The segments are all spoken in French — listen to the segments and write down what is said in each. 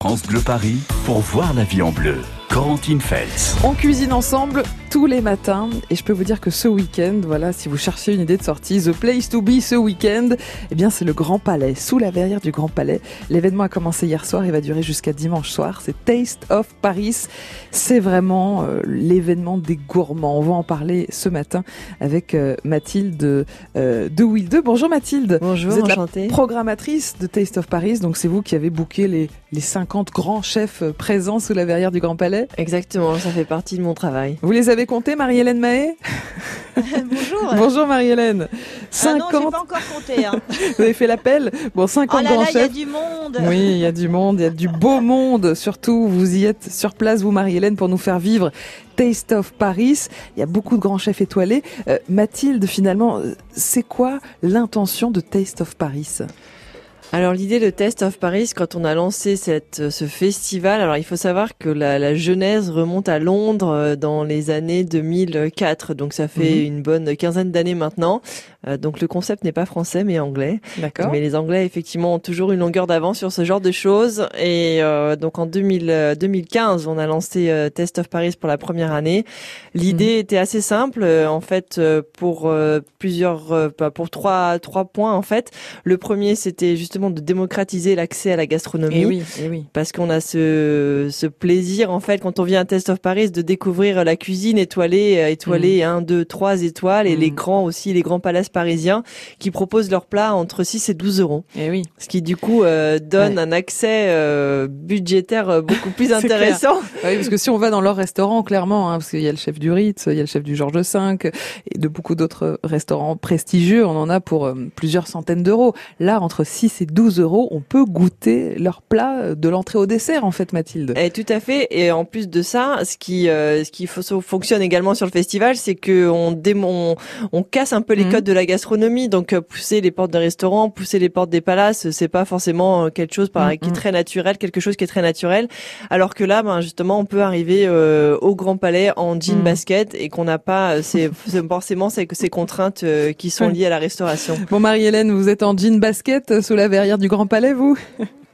France Bleu Paris pour voir la vie en bleu. Corentine Feltz. On cuisine ensemble tous les matins et je peux vous dire que ce week-end, voilà, si vous cherchez une idée de sortie, the place to be ce week-end, eh bien c'est le Grand Palais, sous la verrière du Grand Palais. L'événement a commencé hier soir et va durer jusqu'à dimanche soir. C'est Taste of Paris. C'est vraiment euh, l'événement des gourmands. On va en parler ce matin avec euh, Mathilde euh, de Will 2. Bonjour Mathilde. Bonjour, vous êtes enchantée. la programmatrice de Taste of Paris, donc c'est vous qui avez booké les, les 50 grands chefs euh, présents sous la verrière du Grand Palais. Exactement, ça fait partie de mon travail. Vous les avez comptés, Marie-Hélène Mahé Bonjour. Bonjour Marie-Hélène. Ah non, 50, j'ai pas encore compté. Hein. vous avez fait l'appel? Bon, 50 Oh là grands là, il y a chefs. du monde. Oui, il y a du monde, il y a du beau monde. Surtout, vous y êtes sur place, vous, Marie-Hélène, pour nous faire vivre Taste of Paris. Il y a beaucoup de grands chefs étoilés. Euh, Mathilde, finalement, euh, c'est quoi l'intention de Taste of Paris? Alors l'idée de Test of Paris, quand on a lancé cette, ce festival, alors il faut savoir que la, la genèse remonte à Londres euh, dans les années 2004, donc ça fait Mhm. une bonne quinzaine d'années maintenant. Euh, donc le concept n'est pas français mais anglais. D'accord Mais les Anglais effectivement ont toujours une longueur d'avance sur ce genre de choses. Et euh, donc en 2000, euh, 2015, on a lancé euh, Test of Paris pour la première année. L'idée Mhm. était assez simple euh, en fait euh, pour euh, plusieurs, euh, pas- pour trois trois points en fait. Le premier c'était justement de démocratiser l'accès à la gastronomie. Eh oui, eh oui. Parce qu'on a ce, ce plaisir en fait quand on vient à Test of Paris de découvrir la cuisine étoilée, euh, étoilée un, deux, trois étoiles et Mm. les grands aussi, les grands palaces parisiens qui proposent leurs plats entre 6 et 12 euros. Eh oui. Ce qui du coup euh, donne Ouais. un accès euh, budgétaire euh, beaucoup plus intéressant. Ah Oui, parce que si on va dans leur restaurant, clairement, hein, parce qu'il y a le chef du Ritz, il y a le chef du Georges V, et de beaucoup d'autres restaurants prestigieux, on en a pour euh, plusieurs centaines d'euros. Là, entre 6 et 12 euros, on peut goûter leur plat euh, de l'entrée au dessert, en fait, Mathilde. Et tout à fait. Et en plus de ça, ce qui ce qui fonctionne également sur le festival, c'est que on, on casse un peu les Mhm. codes de la gastronomie. Donc euh, pousser les portes de restaurants, pousser les portes des palaces, c'est pas forcément euh, quelque chose par, Mhm. qui est très naturel, quelque chose qui est très naturel. Alors que là, ben justement, on peut arriver euh, au Grand Palais en jean Mhm. basket et qu'on n'a pas euh, ces, c'est forcément ces, ces contraintes euh, qui sont liées à la restauration. Bon, Marie-Hélène, vous êtes en jean basket euh, sous la verrière du Grand Palais, vous?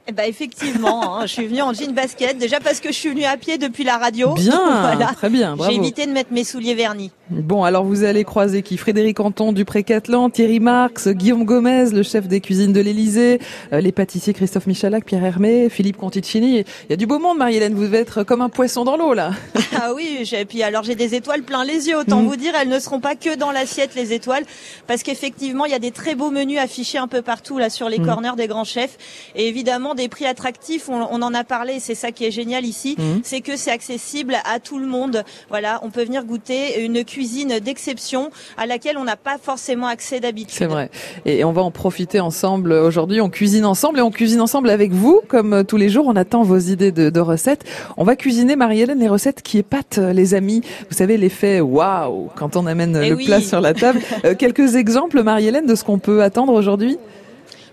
Eh ben effectivement, hein, je suis venue en jean basket déjà parce que je suis venue à pied depuis la radio. Bien, voilà. très bien, J'ai bravo. évité de mettre mes souliers vernis. Bon, alors vous allez croiser qui? Frédéric Anton du Pré-Catlan, Thierry Marx, Guillaume Gomez, le chef des cuisines de l'Élysée, euh, les pâtissiers Christophe Michalak, Pierre Hermé, Philippe Conticini. Il y a du beau monde, Marie-Hélène, vous devez être comme un poisson dans l'eau, là. Ah oui, j'ai- et puis alors j'ai des étoiles plein les yeux. Autant Mhm. vous dire, elles ne seront pas que dans l'assiette les étoiles, parce qu'effectivement il y a des très beaux menus affichés un peu partout là sur les Mhm. corners des grands chefs, et évidemment des prix attractifs. On, on en a parlé, c'est ça qui est génial ici, Mhm. c'est que c'est accessible à tout le monde. Voilà, on peut venir goûter une cuisine d'exception à laquelle on n'a pas forcément accès d'habitude. C'est vrai. Et on va en profiter ensemble aujourd'hui. On cuisine ensemble et on cuisine ensemble avec vous. Comme euh, tous les jours, on attend vos idées de, de recettes. On va cuisiner, Marie-Hélène, les recettes qui épatent euh, les amis. Vous savez, l'effet waouh quand on amène euh, Eh le oui. plat sur la table. Euh, quelques exemples, Marie-Hélène, de ce qu'on peut attendre aujourd'hui?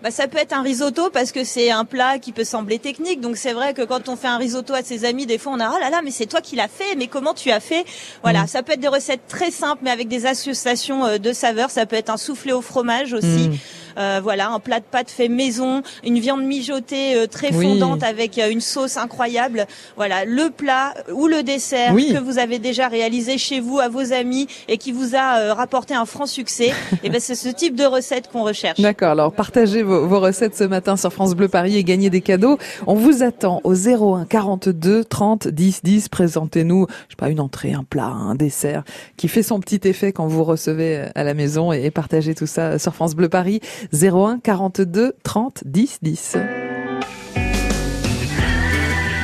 Bah, ça peut être un risotto parce que c'est un plat qui peut sembler technique. Donc c'est vrai que quand on fait un risotto à ses amis, des fois on a oh là là mais c'est toi qui l'as fait, mais comment tu as fait? Voilà, Mm. ça peut être des recettes très simples mais avec des associations euh, de saveurs. Ça peut être un soufflé au fromage aussi. Mm. Euh, voilà, un plat de pâtes fait maison, une viande mijotée euh, très Oui. fondante avec euh, une sauce incroyable. Voilà, le plat ou le dessert Oui. que vous avez déjà réalisé chez vous à vos amis et qui vous a rapporté un franc succès. et ben c'est ce type de recette qu'on recherche. D'accord, alors partagez vos, vos recettes ce matin sur France Bleu Paris et gagnez des cadeaux. On vous attend au 01 42 30 10 10. Présentez-nous, je sais pas, une entrée, un plat, un dessert qui fait son petit effet quand vous recevez à la maison et, et partagez tout ça sur France Bleu Paris. 01 42 30 10 10.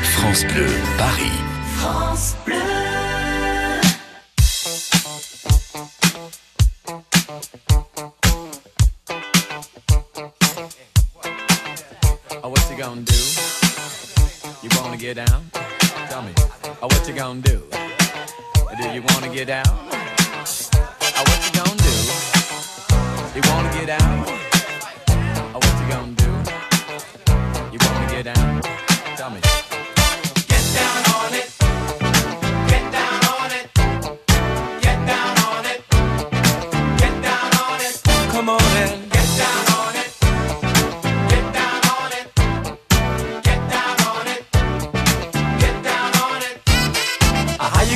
France Bleu Paris. Oh, what you gonna do? You wanna get down? Tell me. Oh, what you gonna do? Do you wanna get down? Oh, what you gonna do? You wanna get down? you gonna do? You wanna get down? Tell me. Get down on it. Come on in.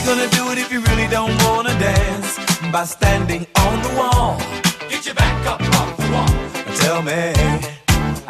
gonna do it if you really don't wanna dance by standing on the wall. Get your back up off the wall. Tell me.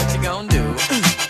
what you gonna do?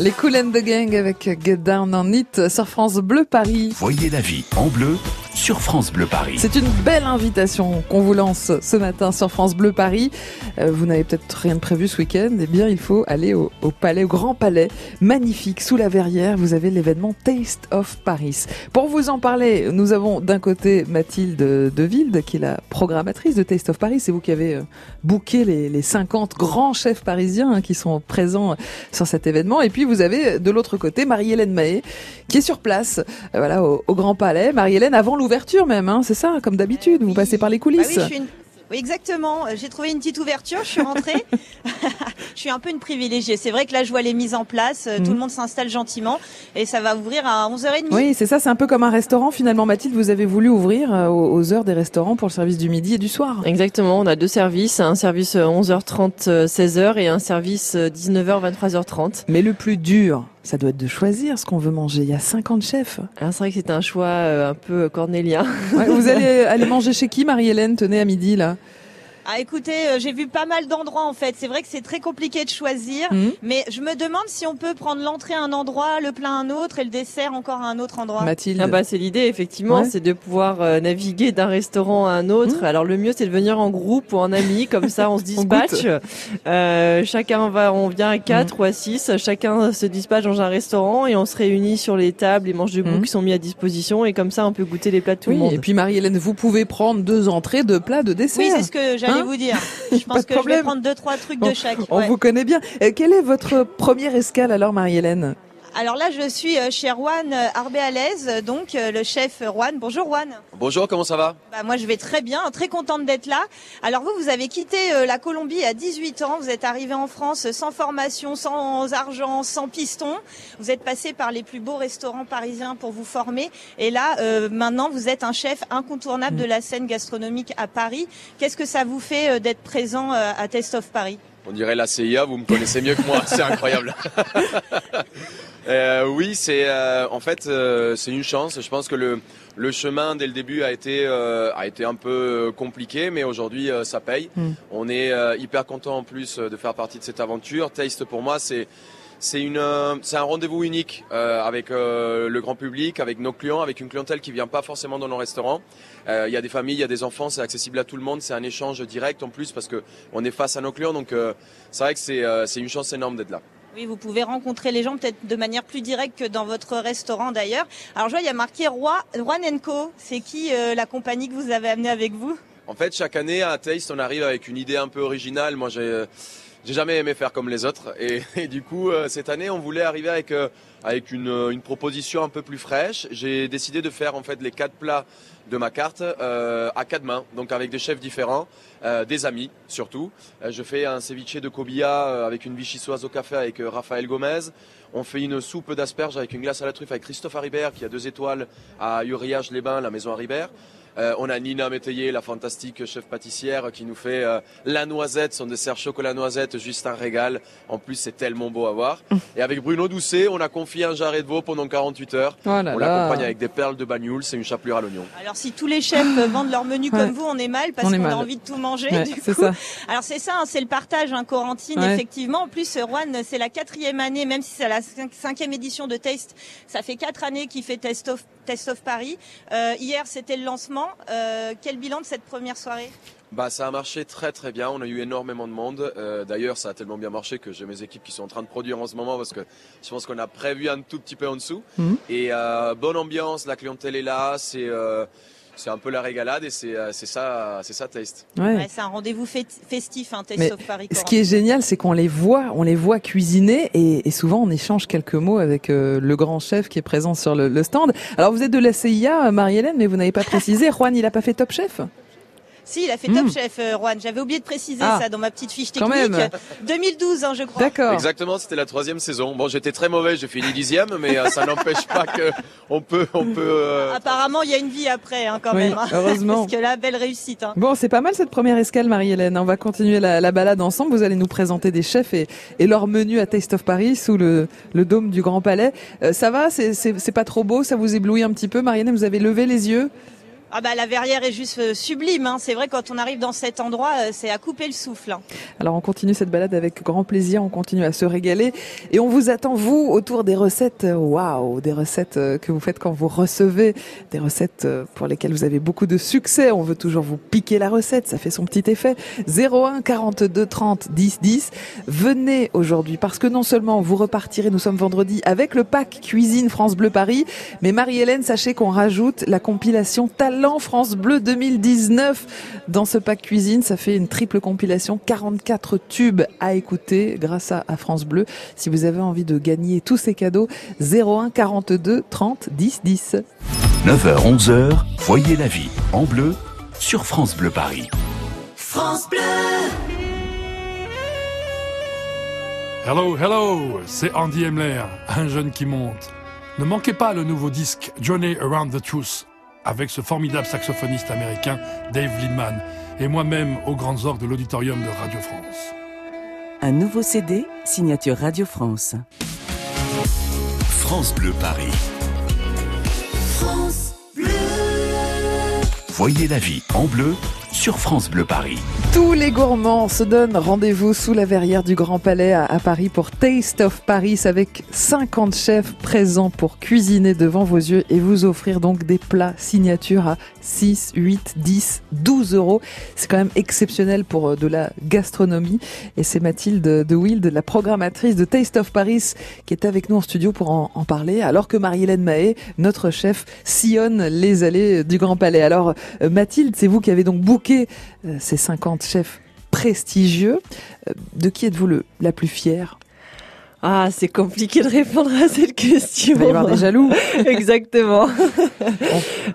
Les Cool and the Gang avec Get Down on It sur France Bleu Paris. Voyez la vie en bleu sur France Bleu Paris. C'est une belle invitation qu'on vous lance ce matin sur France Bleu Paris. Euh, vous n'avez peut-être rien de prévu ce week-end. Eh bien, il faut aller au, au, palais, au Grand Palais, magnifique, sous la verrière. Vous avez l'événement Taste of Paris. Pour vous en parler, nous avons d'un côté Mathilde Deville, qui est la programmatrice de Taste of Paris. C'est vous qui avez euh, booké les, les, 50 grands chefs parisiens hein, qui sont présents sur cet événement. Et puis, vous avez de l'autre côté Marie-Hélène Mahé, qui est sur place, euh, voilà, au, au Grand Palais. Marie-Hélène, avant l'ouverture ouverture même, hein, c'est ça, comme d'habitude, vous euh, passez par les bah coulisses. Oui, exactement. J'ai trouvé une petite ouverture, je suis rentrée. je suis un peu une privilégiée. C'est vrai que là, je vois les mises en place, euh, tout le mm. monde s'installe gentiment et ça va ouvrir à 11h30. Oui, c'est ça, c'est un peu comme un restaurant finalement. Mathilde, vous avez voulu ouvrir euh, aux heures des restaurants pour le service du midi et du soir. Exactement, on a deux services, un service 11h30, 16h et un service 19h, 23h30. Mais le plus dur, ça doit être de choisir ce qu'on veut manger. Il y a 50 chefs. Alors, c'est vrai que c'est un choix euh, un peu cornélien. Ouais, vous allez aller manger chez qui, Marie-Hélène Tenez à midi, là? Ah écoutez, euh, j'ai vu pas mal d'endroits en fait. C'est vrai que c'est très compliqué de choisir, Mhm. mais je me demande si on peut prendre l'entrée à un endroit, le plat à un autre et le dessert encore à un autre endroit. Mathilde. Ah bah c'est l'idée effectivement, Ouais. c'est de pouvoir euh, naviguer d'un restaurant à un autre. Mmh. Alors le mieux c'est de venir en groupe ou en ami, comme ça on se dispatche. Euh, chacun va, on vient à quatre ou à six, chacun se dispatche dans un restaurant et on se réunit sur les tables, les manches debout Mmh. qui sont mis à disposition et comme ça on peut goûter les plats de tout Oui, le monde. et puis Marie-Hélène, vous pouvez prendre deux entrées, deux plats, deux desserts. Oui, c'est ce que j'allais Hein vous dire. Je pense que je vais prendre deux trois trucs Bon, de chaque. On ouais. vous connaît bien. Euh, quelle est votre première escale alors, Marie-Hélène? Alors là, je suis euh, chez Juan euh, Arbéalaise, euh, donc le chef Juan. Bonjour Juan. Bonjour, comment ça va? Bah, moi, je vais très bien, très contente d'être là. Alors vous, vous avez quitté la Colombie à 18 ans. Vous êtes arrivé en France sans formation, sans argent, sans piston. Vous êtes passé par les plus beaux restaurants parisiens pour vous former. Et là, euh, maintenant, vous êtes un chef incontournable de la scène gastronomique à Paris. Qu'est-ce que ça vous fait d'être présent à Taste of Paris? On dirait la CIA, vous me connaissez mieux que moi, c'est incroyable. Euh, oui, c'est euh, en fait euh, c'est une chance. Je pense que le le chemin dès le début a été euh, a été un peu compliqué, mais aujourd'hui ça paye. Mm. On est euh, hyper content en plus de faire partie de cette aventure. Taste pour moi c'est c'est une euh, c'est un rendez-vous unique euh, avec euh, le grand public, avec nos clients, avec une clientèle qui vient pas forcément dans nos restaurants. Euh, Il y a des familles, il y a des enfants, c'est accessible à tout le monde. C'est un échange direct en plus parce que on est face à nos clients, donc euh, c'est vrai que c'est euh, c'est une chance énorme d'être là. Oui, vous pouvez rencontrer les gens peut-être de manière plus directe que dans votre restaurant d'ailleurs. Alors je vois, il y a marqué Roi, Juan Co. C'est qui euh, la compagnie que vous avez amenée avec vous? En fait, chaque année à Taste, on arrive avec une idée un peu originale. Moi, j'ai euh, j'ai jamais aimé faire comme les autres, et, du coup, euh, cette année, on voulait arriver avec euh, avec une, euh, une proposition un peu plus fraîche. J'ai décidé de faire en fait les quatre plats de ma carte à quatre mains, donc avec des chefs différents, des amis surtout. Je fais un ceviche de cobia euh, avec une vichyssoise au café avec Raphaël Gomez. On fait une soupe d'asperges avec une glace à la truffe avec Christophe Haribert qui a deux étoiles à Uriage-les-Bains, la maison Haribert. Euh, on a Nina Métayer, la fantastique chef pâtissière, qui nous fait euh, la noisette, son dessert chocolat noisette, juste un régal. En plus, c'est tellement beau à voir. Et avec Bruno Doucet, on a confié un jarret de veau pendant 48 heures. Oh là on l'accompagne avec des perles de bagnoul, c'est une chapelure à l'oignon. Alors si tous les chefs euh, vendent leur menu Ouais. comme vous, on est mal parce qu'on a envie de tout manger. Ouais, du c'est coup. ça. Alors c'est ça, hein, c'est le partage, hein, Corentine, Ouais. effectivement. En plus, Juan, c'est la quatrième année, même si c'est la cinq- cinquième édition de Taste. Ça fait quatre années qu'il fait Taste of, Of Paris. Euh, hier, c'était le lancement. Euh, quel bilan de cette première soirée? Bah, ça a marché très très bien. On a eu énormément de monde. Euh, D'ailleurs, ça a tellement bien marché que j'ai mes équipes qui sont en train de produire en ce moment parce que je pense qu'on a prévu un tout petit peu en dessous. Mhm. Et euh, bonne ambiance, la clientèle est là. C'est euh, c'est un peu la régalade et c'est euh, c'est ça, c'est ça Taste. Ouais. Ouais, C'est un rendez-vous festif, hein, Taste Mais of Paris. Ce qui est génial, c'est qu'on les voit, on les voit cuisiner et, et souvent on échange quelques mots avec euh, le grand chef qui est présent sur le, le stand. Alors vous êtes de la CIA, euh, Marie-Hélène, mais vous n'avez pas précisé. Juan, il a pas fait Top Chef? Si, il a fait Mm. Top Chef, euh, Juan. J'avais oublié de préciser Ah. ça dans ma petite fiche Quand technique. même. 2012, hein, je crois. D'accord. Exactement, c'était la troisième saison. Bon, j'étais très mauvais, j'ai fini dixième, mais euh, ça n'empêche pas que on peut, on peut. euh, Apparemment, il y a une vie après, hein, quand Oui, même. hein. heureusement. Parce que là, belle réussite. Hein. Bon, c'est pas mal cette première escale, Marie-Hélène. On va continuer la, la balade ensemble. Vous allez nous présenter des chefs et, et leur menu à Taste of Paris sous le, le dôme du Grand Palais. Euh, ça va? C'est pas trop beau? Ça vous éblouit un petit peu, Marie-Hélène? Vous avez levé les yeux? Ah bah la verrière est juste euh, sublime. Hein. C'est vrai quand on arrive dans cet endroit, euh, c'est à couper le souffle. hein. Alors on continue cette balade avec grand plaisir, on continue à se régaler et on vous attend vous autour des recettes waouh, des recettes euh, que vous faites quand vous recevez, des recettes pour lesquelles vous avez beaucoup de succès, on veut toujours vous piquer la recette, ça fait son petit effet. 01 42 30 10 10. Venez aujourd'hui parce que non seulement vous repartirez, nous sommes vendredi avec le pack cuisine France Bleu Paris, mais Marie-Hélène, sachez qu'on rajoute la compilation Talent France Bleu 2019 dans ce pack cuisine. Ça fait une triple compilation, 44 tubes à écouter grâce à, à France Bleu. Si vous avez envie de gagner tous ces cadeaux, 01 42 30 10 10. 9h, 11h, voyez la vie en bleu sur France Bleu Paris. Hello, hello, c'est Andy Emler, un jeune qui monte. Ne manquez pas le nouveau disque Journey Around the Truth avec ce formidable saxophoniste américain Dave Lindman et moi-même aux grandes orgues de l'auditorium de Radio France. Un nouveau CD, signature Radio France. France Bleu Paris. Voyez la vie en bleu sur France Bleu Paris. Tous les gourmands se donnent rendez-vous sous la verrière du Grand Palais à, Paris pour Taste of Paris avec 50 chefs présents pour cuisiner devant vos yeux et vous offrir donc des plats signatures à 6, 8, 10, 12 euros. C'est quand même exceptionnel pour euh, de la gastronomie et c'est Mathilde de Wild, la programmatrice de Taste of Paris qui est avec nous en studio pour en, parler alors que Marie-Hélène Mahé, notre chef, sillonne les allées du Grand Palais. Alors euh, Mathilde, c'est vous qui avez donc booké euh, ces 50 chefs prestigieux. Euh, De qui êtes-vous la plus fière? Ah, c'est compliqué de répondre à cette question. Il va y avoir des jaloux. Exactement.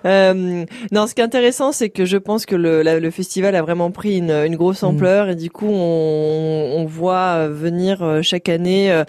Euh, non, ce qui est intéressant, c'est que je pense que le, la- le festival a vraiment pris une, une grosse Mm. ampleur et du coup, on, on voit venir euh, chaque année euh,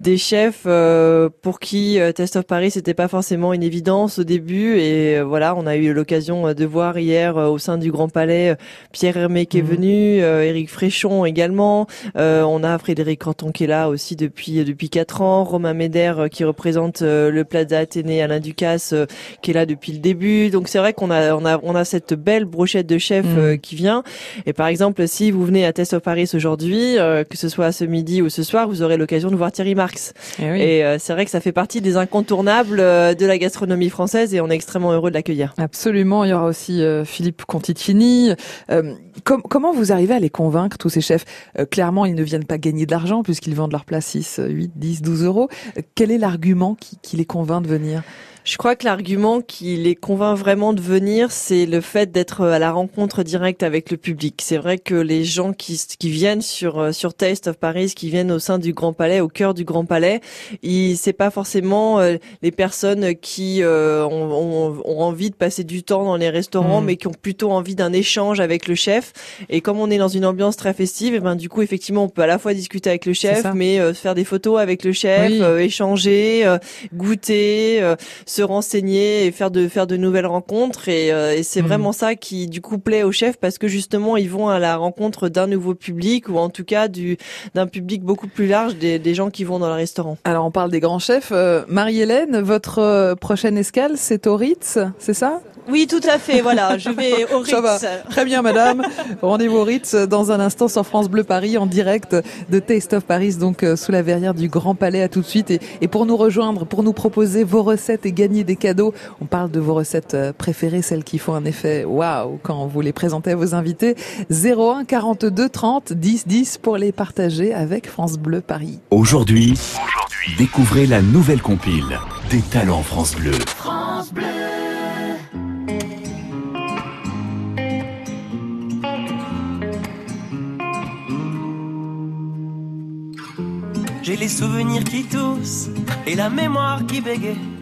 des chefs euh, pour qui Test of Paris c'était pas forcément une évidence au début et voilà, on a eu l'occasion de voir hier au sein du Grand Palais Pierre Hermé qui est Mhm. venu, Éric Fréchon également, euh, on a Frédéric Canton qui est là aussi depuis depuis quatre ans, Romain Médère euh, qui représente euh, le Plaza Athénée Alain Ducasse euh, qui est là depuis le début. Donc c'est vrai qu'on a on a on a cette belle brochette de chefs euh, qui vient. Et par exemple, si vous venez à Test of Paris aujourd'hui, que ce soit ce midi ou ce soir, vous aurez l'occasion de voir Thierry Marx. Eh oui. Et c'est vrai que ça fait partie des incontournables de la gastronomie française et on est extrêmement heureux de l'accueillir. Absolument, il y aura aussi Philippe Conticini. Euh, com- comment vous arrivez à les convaincre, tous ces chefs? Euh, Clairement, ils ne viennent pas gagner de l'argent puisqu'ils vendent leur place 6, 8, 10, 12 euros. Quel est l'argument qui, qui les convainc de venir? Je crois que l'argument qui les convainc vraiment de venir, c'est le fait d'être à la rencontre directe avec le public. C'est vrai que les gens qui, qui viennent sur euh, sur Taste of Paris, qui viennent au sein du Grand Palais, au cœur du Grand Palais, c'est pas forcément euh, les personnes qui euh, ont, ont- ont envie de passer du temps dans les restaurants, Mhm. mais qui ont plutôt envie d'un échange avec le chef. Et comme on est dans une ambiance très festive, et ben du coup effectivement on peut à la fois discuter avec le chef, mais euh, faire des photos avec le chef, Oui. euh, échanger, euh, goûter. Se renseigner et faire de faire de nouvelles rencontres et, euh, et c'est Mhm. vraiment ça qui du coup plaît aux chefs parce que justement ils vont à la rencontre d'un nouveau public ou en tout cas du d'un public beaucoup plus large des, des gens qui vont dans le restaurant. Alors, on parle des grands chefs. Euh, Marie-Hélène, votre euh, prochaine escale, c'est au Ritz, c'est ça? Oui, tout à fait. Voilà, je vais au Ça va. Ritz. Très bien, madame. Rendez-vous au Ritz dans un instant sur France Bleu Paris en direct de Taste of Paris, donc euh, sous la verrière du Grand Palais. À tout de suite. Et, et pour nous rejoindre, pour nous proposer vos recettes et gagner des cadeaux, on parle de vos recettes euh, préférées, celles qui font un effet waouh quand vous les présentez à vos invités. 01 42 30 10 10 pour les partager avec France Bleu Paris. Aujourd'hui, découvrez la nouvelle compile des talents France Bleu. J'ai les souvenirs qui toussent et la mémoire qui bégaye.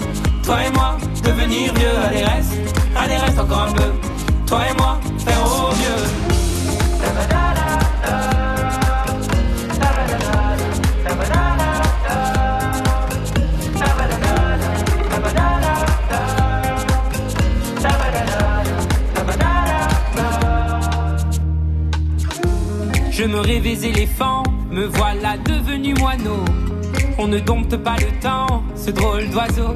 Vieux, allez reste, allez reste encore un peu. Toi et moi, faire au mieux. Je me rêvais éléphant, me voilà devenu moineau. On ne dompte pas le temps, ce drôle d'oiseau.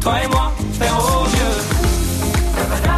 Toi et moi, faire au mieux.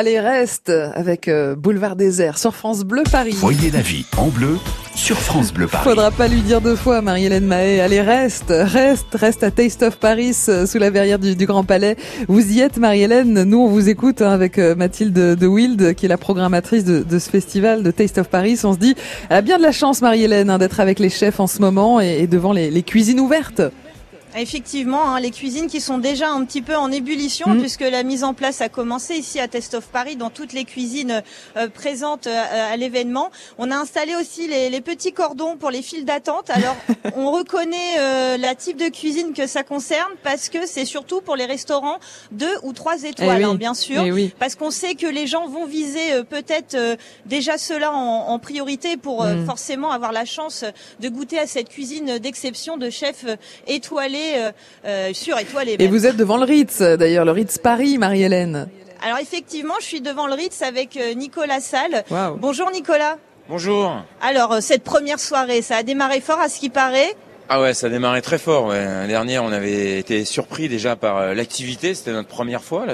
Allez, reste avec euh, Boulevard Désert sur France Bleu Paris. Voyez la vie en bleu sur France Bleu Paris. Faudra pas lui dire deux fois, Marie-Hélène Mahé. Allez, reste, reste, reste à Taste of Paris, euh, sous la verrière du, du Grand Palais. Vous y êtes, Marie-Hélène. Nous, on vous écoute hein, avec euh, Mathilde de Wild, qui est la programmatrice de, de ce festival de Taste of Paris. On se dit, elle a bien de la chance, Marie-Hélène, hein, d'être avec les chefs en ce moment et, et devant les, les cuisines ouvertes. Effectivement, hein, les cuisines qui sont déjà un petit peu en ébullition Mm. puisque la mise en place a commencé ici à Test of Paris dans toutes les cuisines euh, présentes euh, à l'événement. On a installé aussi les, les petits cordons pour les files d'attente. Alors, on reconnaît euh, la type de cuisine que ça concerne parce que c'est surtout pour les restaurants deux ou trois étoiles, Eh oui. hein, bien sûr. Eh oui. Parce qu'on sait que les gens vont viser euh, peut-être euh, déjà cela en, en priorité pour euh, Mm. forcément avoir la chance de goûter à cette cuisine d'exception de chefs étoilés, euh, euh, surétoilés. Et même. vous êtes devant le Ritz, d'ailleurs, le Ritz Paris, Marie-Hélène. Alors effectivement, je suis devant le Ritz avec euh, Nicolas Salle. Waouh. Bonjour Nicolas. Bonjour. Alors cette première soirée, ça a démarré fort à ce qui paraît. Ah ouais, ça a démarré très fort. Ouais. L'année dernière, on avait été surpris déjà par l'activité. C'était notre première fois.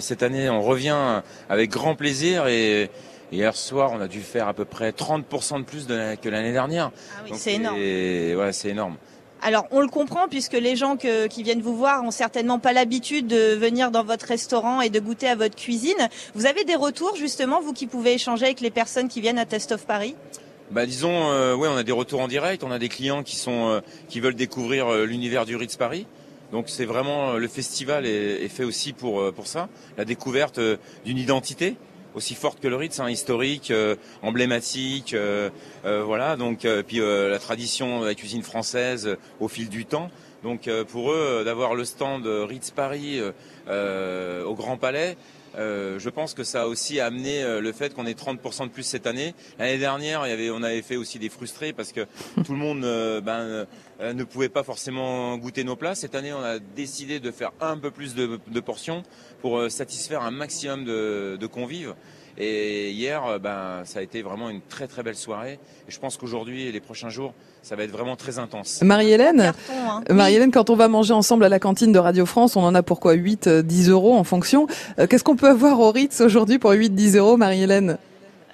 Cette année, on revient avec grand plaisir et hier soir, on a dû faire à peu près 30% de plus que l'année dernière. Ah oui, c'est énorme. et- Ouais, c'est énorme. Alors on le comprend puisque les gens que- qui viennent vous voir ont certainement pas l'habitude de venir dans votre restaurant et de goûter à votre cuisine. Vous avez des retours justement, vous qui pouvez échanger avec les personnes qui viennent à Test of Paris? Bah disons, euh, ouais, on a des retours en direct. On a des clients qui sont euh, qui veulent découvrir euh, l'univers du Ritz Paris. Donc c'est vraiment euh, le festival est, est fait aussi pour euh, pour ça, la découverte d'une identité aussi forte que le Ritz, hein, historique, euh, emblématique, euh, euh, voilà. Donc puis la tradition de la cuisine française au fil du temps. Donc pour eux d'avoir le stand Ritz Paris au Grand Palais, euh, je pense que ça a aussi amené euh, le fait qu'on ait 30% de plus cette année. L'année dernière, il y avait, on avait fait aussi des frustrés parce que tout le monde euh, ben, euh, ne pouvait pas forcément goûter nos plats. Cette année, on a décidé de faire un peu plus de, de portions pour satisfaire un maximum de, de convives. Et hier, euh, ben, ça a été vraiment une très très belle soirée. Et je pense qu'aujourd'hui et les prochains jours, ça va être vraiment très intense. Marie-Hélène, hein. Marie-Hélène, quand on va manger ensemble à la cantine de Radio France, on en a pour quoi 8, euh, 10 euros en fonction. Euh, Qu'est-ce qu'on peut avoir au Ritz aujourd'hui pour 8, 10 euros, Marie-Hélène?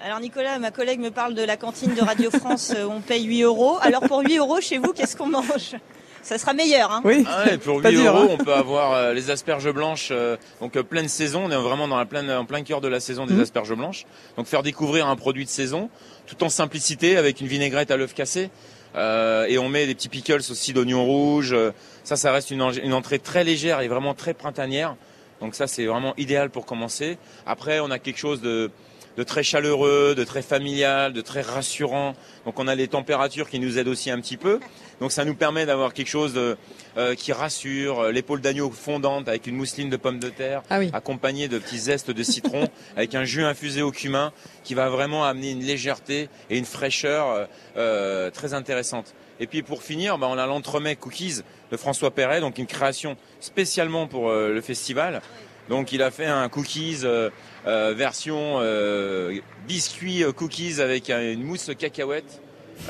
Alors Nicolas, ma collègue me parle de la cantine de Radio France, euh, on paye 8 euros. Alors pour 8 euros, chez vous, qu'est-ce qu'on mange? Ça sera meilleur, hein Oui. Ah ouais, pour 8 Pas dur, euros, hein. on peut avoir euh, les asperges blanches, euh, donc euh, pleine saison. On est vraiment dans la pleine, en plein cœur de la saison des Mhm. asperges blanches. Donc faire découvrir un produit de saison, tout en simplicité, avec une vinaigrette à l'œuf cassé. Euh, et on met des petits pickles aussi d'oignons rouges. Euh, Ça, ça reste une, en- une entrée très légère et vraiment très printanière. Donc ça, c'est vraiment idéal pour commencer. Après, on a quelque chose de, de très chaleureux, de très familial, de très rassurant. Donc on a les températures qui nous aident aussi un petit peu. Donc ça nous permet d'avoir quelque chose de, euh, qui rassure, euh, l'épaule d'agneau fondante avec une mousseline de pommes de terre, Ah oui. accompagnée de petits zestes de citron, avec un jus infusé au cumin qui va vraiment amener une légèreté et une fraîcheur euh, euh, très intéressante. Et puis pour finir, bah, on a l'entremet cookies de François Perret, donc une création spécialement pour euh, le festival. Donc il a fait un cookies euh, euh, version euh, biscuit euh, cookies avec euh, une mousse cacahuète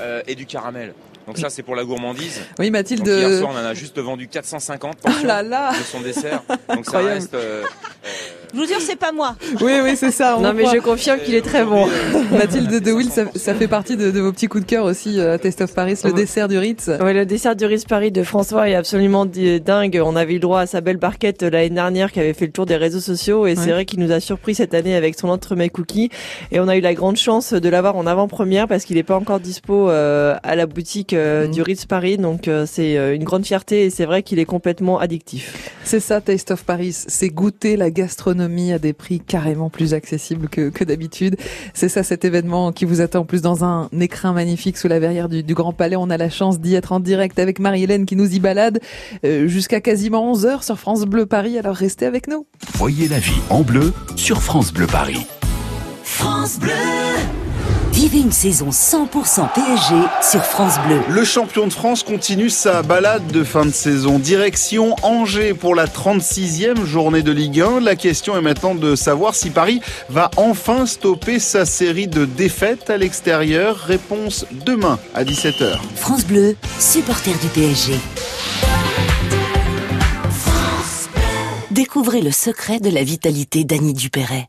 euh, et du caramel. Donc ça c'est pour la gourmandise. Oui, Mathilde. Donc hier soir on en a juste vendu 450 Oh portions là là de son dessert. Donc ça reste euh, euh, Je vous jure, c'est pas moi. Oui, oui, c'est ça. on Non, mais croit. je confirme qu'il est très bon. Mathilde de Will, ça, ça fait partie de, de vos petits coups de cœur aussi, euh, Taste of Paris, le Ouais. dessert du Ritz. Ouais, le dessert du Ritz Paris de François est absolument di- dingue. On avait eu le droit à sa belle barquette euh, l'année dernière qui avait fait le tour des réseaux sociaux et Ouais. c'est vrai qu'il nous a surpris cette année avec son entremets cookie et on a eu la grande chance de l'avoir en avant-première parce qu'il n'est pas encore dispo euh, à la boutique euh, Mhm. du Ritz Paris donc euh, c'est une grande fierté et c'est vrai qu'il est complètement addictif. C'est ça, Taste of Paris. C'est goûter la gastronomie à des prix carrément plus accessibles que, que d'habitude. C'est ça, cet événement qui vous attend en plus dans un écrin magnifique sous la verrière du, du Grand Palais. On a la chance d'y être en direct avec Marie-Hélène qui nous y balade euh, jusqu'à quasiment 11 heures sur France Bleu Paris. Alors restez avec nous. Voyez la vie en bleu sur France Bleu Paris. France Bleu. Vivez une saison 100% PSG sur France Bleu. Le champion de France continue sa balade de fin de saison. Direction Angers pour la 36e journée de Ligue 1. La question est maintenant de savoir si Paris va enfin stopper sa série de défaites à l'extérieur. Réponse demain à 17h. France Bleu, supporter du PSG. Découvrez le secret de la vitalité d'Annie Dupéret.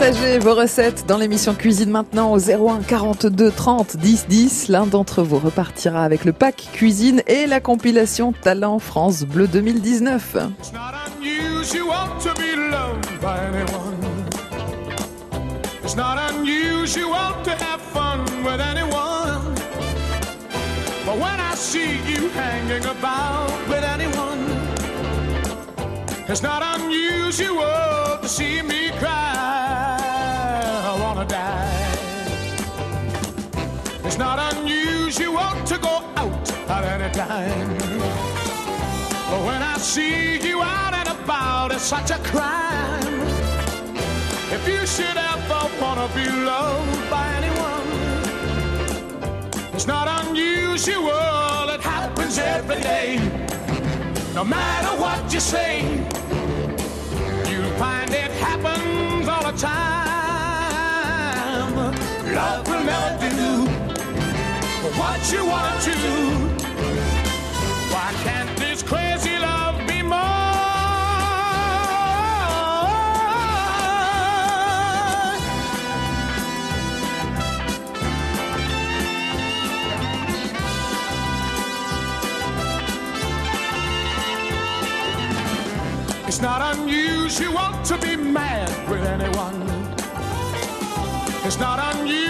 Partagez vos recettes dans l'émission Cuisine maintenant au 01 42 30 10 10. L'un d'entre vous repartira avec le pack cuisine et la compilation Talent France Bleu 2019. unusual to be loved by anyone. It's not unusual to have fun with anyone. But when I see you hanging about with anyone, it's not unusual to see me cry. Not unusual to go out at any time. But when I see you out and about, it's such a crime. If you should ever wanna be loved by anyone, it's not unusual, it happens every day. No matter what you say, you'll find it happens all the time. Love will never do what you want to do. Why can't this crazy love be more? It's not unusual to be mad with anyone. It's not unusual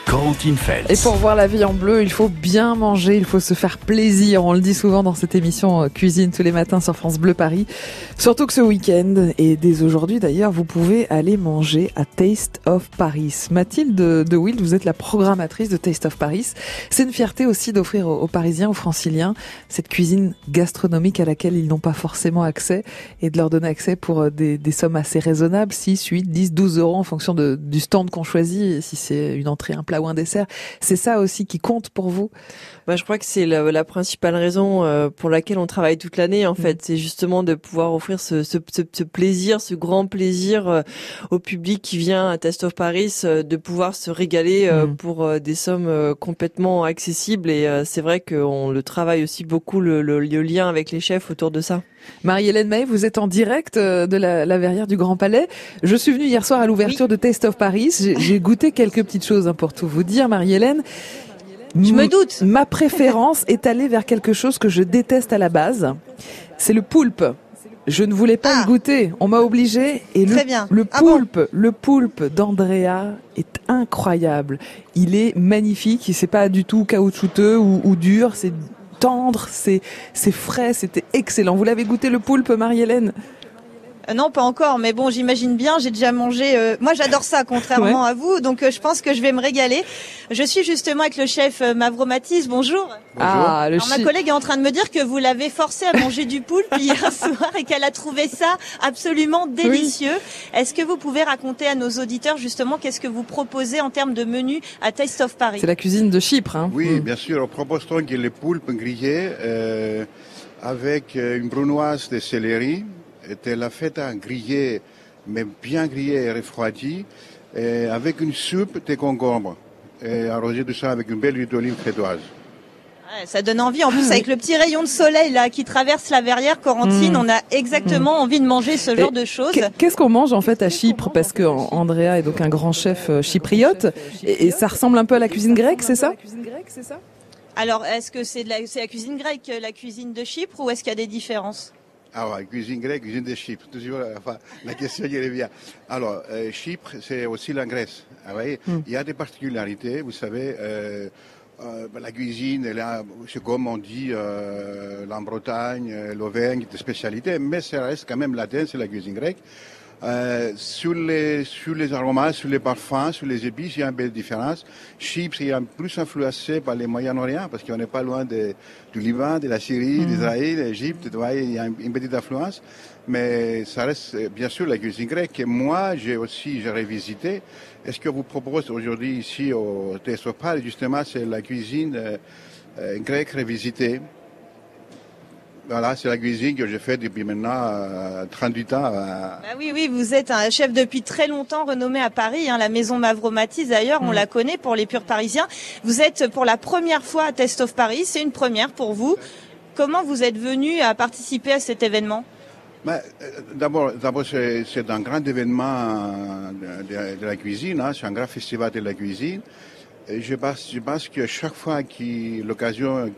Et pour voir la vie en bleu, il faut bien manger, il faut se faire plaisir. On le dit souvent dans cette émission euh, Cuisine tous les matins sur France Bleu Paris. Surtout que ce week-end, et dès aujourd'hui d'ailleurs, vous pouvez aller manger à Taste of Paris. Mathilde de Wild, vous êtes la programmatrice de Taste of Paris. C'est une fierté aussi d'offrir aux, Parisiens, aux Franciliens, cette cuisine gastronomique à laquelle ils n'ont pas forcément accès et de leur donner accès pour euh, des, sommes assez raisonnables, 6, 8, 10, 12 euros en fonction du stand qu'on choisit, si c'est une entrée, un plat ou un dessert. C'est ça aussi qui compte pour vous? Bah, je crois que c'est la, la principale raison euh, pour laquelle on travaille toute l'année. En fait, c'est justement de pouvoir offrir ce, ce, ce, ce plaisir, ce grand plaisir euh, au public qui vient à Test of Paris, euh, de pouvoir se régaler Mm. pour des sommes complètement accessibles. Et c'est vrai qu'on le travaille aussi beaucoup le, le, le lien avec les chefs autour de ça. Marie-Hélène May, vous êtes en direct euh, de la, la verrière du Grand Palais. Je suis venue hier soir à l'ouverture de Taste of Paris. J'ai goûté quelques petites choses hein, pour tout vous dire, Marie-Hélène. Je me doute. Ma préférence est allée vers quelque chose que je déteste à la base. C'est le poulpe. Je ne voulais pas le goûter, on m'a obligé. Et le, Très bien. le Ah bon poulpe, le poulpe d'Andrea est incroyable. Il est magnifique, il c'est pas du tout caoutchouteux ou, ou dur, c'est tendre, c'est frais, c'était excellent. Vous l'avez goûté le poulpe, Marie-Hélène? Non, pas encore, mais bon, j'imagine bien, j'ai déjà mangé. euh, moi, j'adore ça, contrairement Ouais. à vous, donc euh, je pense que je vais me régaler. Je suis justement avec le chef euh, Mavromatis. Bonjour. Ah, le Alors, ma chi- collègue est en train de me dire que vous l'avez forcé à manger du poulpe hier soir et qu'elle a trouvé ça absolument délicieux. Est-ce que vous pouvez raconter à nos auditeurs justement qu'est-ce que vous proposez en termes de menu à Taste of Paris? C'est la cuisine de Chypre. Hein. Oui, bien sûr. On propose donc les poulpes grillées euh, avec euh, une brunoise de céleri, de la feta grillée, mais bien grillée et refroidie, et avec une soupe de concombre, et arrosée de ça avec une belle huile d'olive crétoise. Ouais, ça donne envie. En plus, avec le petit rayon de soleil là qui traverse la verrière corentine, Mm. on a exactement envie de manger ce genre Et de choses. qu'est- Qu'est-ce qu'on mange en fait à Chypre? Parce que Andrea est donc un grand chef euh, chypriote et, et ça ressemble un peu à la cuisine grecque, c'est ça? Alors, est-ce que c'est la, c'est la cuisine grecque, la cuisine de Chypre, ou est-ce qu'il y a des différences? Ah ouais, cuisine grecque, cuisine de Chypre. Toujours, enfin, la question y revient. Alors, euh, Chypre, c'est aussi la Grèce. Ah, vous voyez Mm. Il y a des particularités. Vous savez, euh, euh, la cuisine, c'est comme on dit, euh, la Bretagne, l'Auvergne, des spécialités, mais ça reste quand même latin, c'est la cuisine grecque. Euh, sur, les, sur les aromates, sur les parfums, sur les épices, il y a une belle différence. Chypre est un plus influencé par les Moyen-Orient parce qu'on n'est pas loin de- du Liban, de la Syrie, Mhm. d'Israël, d'Égypte. Il y a une, une petite influence. Mais ça reste euh, bien sûr la cuisine grecque. Et moi, j'ai aussi j'ai revisité. Et ce que vous propose aujourd'hui ici au Paris, justement, c'est la cuisine euh, euh, grecque revisitée? Voilà, c'est la cuisine que j'ai fait depuis maintenant euh, 38 ans. euh, Bah oui, oui, vous êtes un chef depuis très longtemps renommé à Paris. hein, la maison Mavromatis, d'ailleurs, on Mm. la connaît pour les purs parisiens. Vous êtes pour la première fois à Test of Paris. C'est une première pour vous. Comment vous êtes venu à participer à cet événement? Mais, euh, D'abord, d'abord c'est c'est un grand événement euh, de, de- de la cuisine, hein, c'est un grand festival de la cuisine. Et je pense, je pense que chaque fois que l'occasion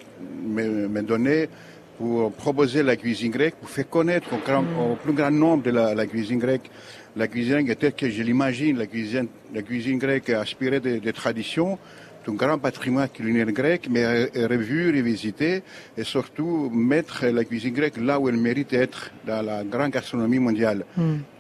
m'est m'est donnée pour proposer la cuisine grecque, pour faire connaître au, grand- au plus grand nombre de la, la cuisine grecque, la cuisine grecque telle que je l'imagine, la cuisine, la cuisine grecque aspirée des des traditions, d'un grand patrimoine culinaire grec, mais re- revu, revisité, et surtout mettre la cuisine grecque là où elle mérite d'être, dans la grande gastronomie mondiale.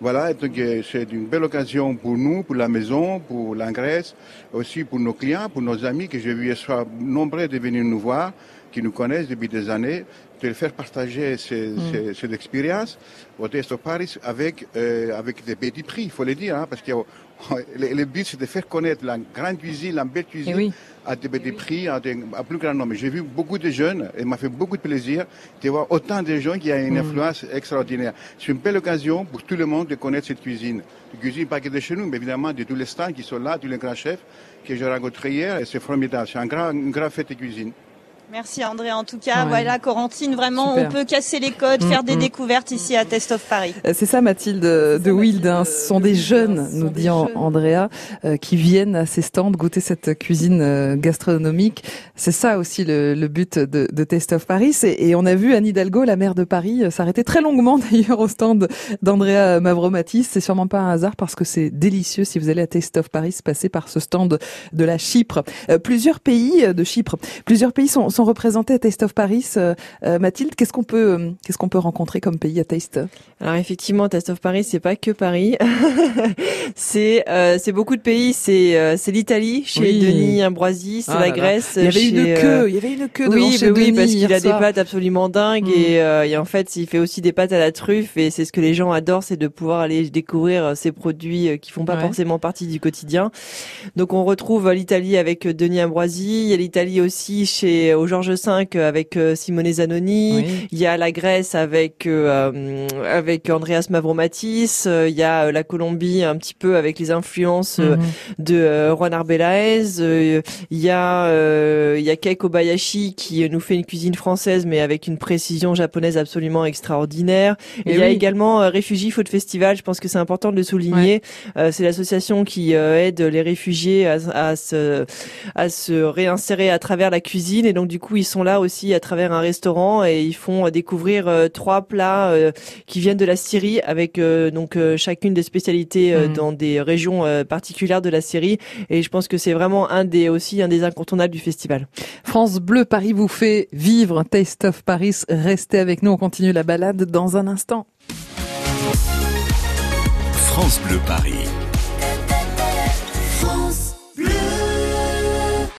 Voilà, et donc euh, c'est une belle occasion pour nous, pour la maison, pour la Grèce, aussi pour nos clients, pour nos amis que j'ai vu soir, nombreux de venir nous voir, qui nous connaissent depuis des années, de faire partager ces, ces- cette expérience au Test of Paris avec, euh, avec des petits prix, il faut le dire, hein, parce que le, le but c'est de faire connaître la grande cuisine, la belle cuisine Eh oui. à des petits prix, à, des, à plus grand nombre. J'ai vu beaucoup de jeunes et il m'a fait beaucoup de plaisir de voir autant de gens qui ont une influence extraordinaire. C'est une belle occasion pour tout le monde de connaître cette cuisine. Une cuisine pas que de chez nous, mais évidemment de tous les stands qui sont là, tous les grands chefs que j'ai rencontrés hier et c'est formidable. C'est un grand, une grande fête de cuisine. Merci André. En tout cas, Ouais. voilà, Corentine, vraiment, Super. on peut casser les codes, Mm, faire des mm. découvertes ici à Test of Paris. Euh, C'est ça Mathilde de Wild, hein. ce sont des jeunes, nous dit An- Andrea, euh, qui viennent à ces stands goûter cette cuisine euh, gastronomique. C'est ça aussi le, le but de, de Taste of Paris. Et, et on a vu Anne Hidalgo, la maire de Paris, euh, s'arrêter très longuement d'ailleurs au stand d'Andrea Mavromatis. C'est sûrement pas un hasard parce que c'est délicieux si vous allez à Taste of Paris, passer par ce stand de la Chypre. Euh, plusieurs pays euh, de Chypre, plusieurs pays sont, sont représentés à Taste of Paris. Euh, euh, Mathilde, qu'est-ce qu'on peut, euh, qu'est-ce qu'on peut rencontrer comme pays à Taste? Alors effectivement, Taste of Paris, c'est pas que Paris. c'est c'est beaucoup de pays. C'est c'est l'Italie chez Oui. Denis Ambroisi, c'est Ah la là là. Grèce. Il y avait une queue, il y avait une queue oui, chez bah oui, Denis parce qu'il a des pâtes absolument dingues Mm. et, euh, et en fait, il fait aussi des pâtes à la truffe et c'est ce que les gens adorent, c'est de pouvoir aller découvrir ces produits qui font pas Ouais. forcément partie du quotidien. Donc on retrouve l'Italie avec Denis Ambroisi, il y a l'Italie aussi chez Georges V avec euh, Simone Zanoni, Oui. il y a la Grèce avec euh, euh, avec Andreas Mavromatis, il y a euh, la Colombie un petit peu avec les influences Mhm. de Juan Arbelaez, il y a euh, il y a Kei Kobayashi qui nous fait une cuisine française mais avec une précision japonaise absolument extraordinaire. Et il y a oui. également Réfugies Food Festival, je pense que c'est important de le souligner. C'est l'association qui aide les réfugiés à, à se à se réinsérer à travers la cuisine et donc du coup ils sont là aussi à travers un restaurant et ils font découvrir euh, trois plats euh, qui viennent de la Syrie avec euh, donc euh, chacune des spécialités euh, Mhm. dans des régions euh, particulières de la Syrie et je pense que c'est vraiment un des aussi un des incontournables du festival. France Bleu Paris vous fait vivre Taste of Paris. Restez avec nous, on continue la balade dans un instant. France Bleu Paris.